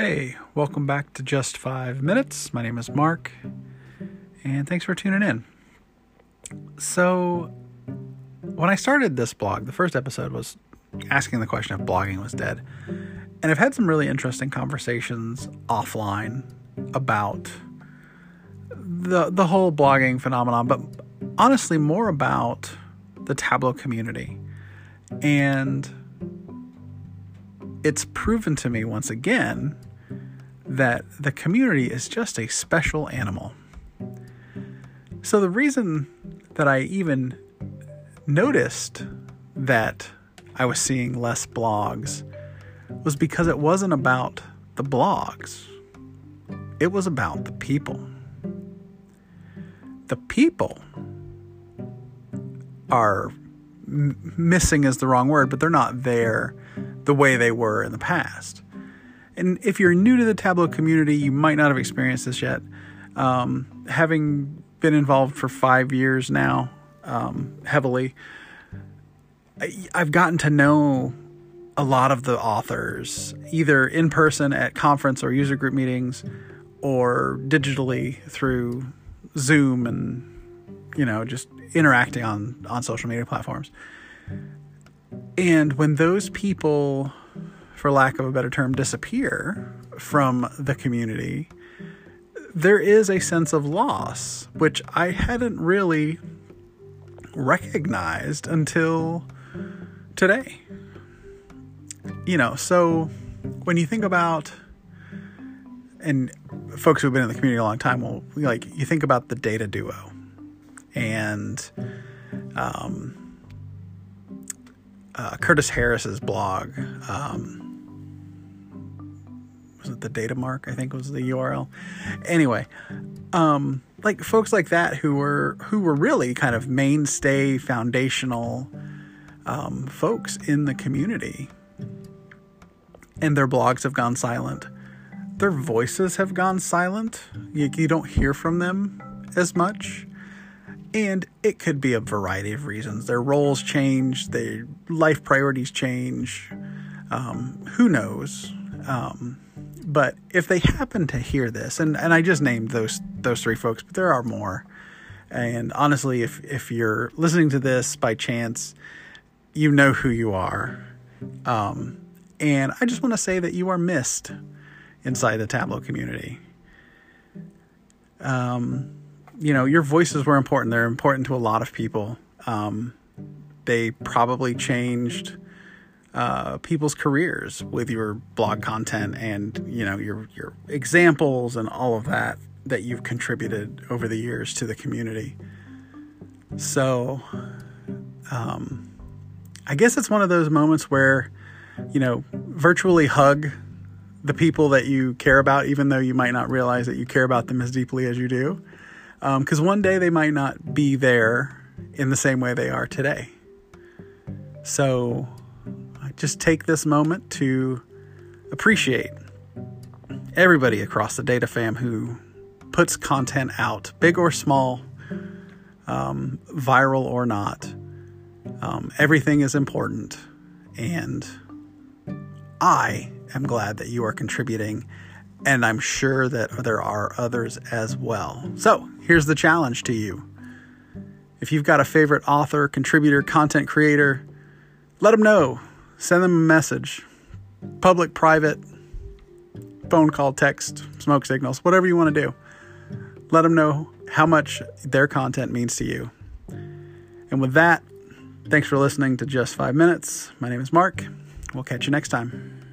Hey, welcome back to Just Five Minutes. My name is Mark, and thanks for tuning in. So, when I started this blog, the first episode was asking the question if blogging was dead. And I've had some really interesting conversations offline about the the whole blogging phenomenon, but honestly more about the Tableau community. And it's proven to me once again that the community is just a special animal. So, the reason that I even noticed that I was seeing less blogs was because it wasn't about the blogs, it was about the people. The people are m- missing is the wrong word, but they're not there the way they were in the past. And if you're new to the Tableau community, you might not have experienced this yet. Um, having been involved for five years now, um, heavily, I, I've gotten to know a lot of the authors, either in person at conference or user group meetings, or digitally through Zoom and you know just interacting on on social media platforms. And when those people, for lack of a better term, disappear from the community, there is a sense of loss, which I hadn't really recognized until today. You know, so when you think about, and folks who've been in the community a long time will like, you think about the data duo and, um, uh, Curtis Harris's blog. Um, was it the data mark? I think was the URL. Anyway, um, like folks like that who were who were really kind of mainstay, foundational um, folks in the community, and their blogs have gone silent. Their voices have gone silent. You, you don't hear from them as much. And it could be a variety of reasons. Their roles change, their life priorities change. Um, who knows? Um, but if they happen to hear this, and, and I just named those those three folks, but there are more. And honestly, if if you're listening to this by chance, you know who you are. Um, and I just want to say that you are missed inside the Tableau community. Um, you know, your voices were important. They're important to a lot of people. Um, they probably changed uh, people's careers with your blog content and you know your your examples and all of that that you've contributed over the years to the community. So, um, I guess it's one of those moments where you know virtually hug the people that you care about, even though you might not realize that you care about them as deeply as you do because um, one day they might not be there in the same way they are today. So just take this moment to appreciate everybody across the data fam who puts content out, big or small, um, viral or not. Um, everything is important. And I am glad that you are contributing and I'm sure that there are others as well. So, here's the challenge to you. If you've got a favorite author, contributor, content creator, let them know. Send them a message. Public, private, phone call, text, smoke signals, whatever you want to do. Let them know how much their content means to you. And with that, thanks for listening to Just Five Minutes. My name is Mark. We'll catch you next time.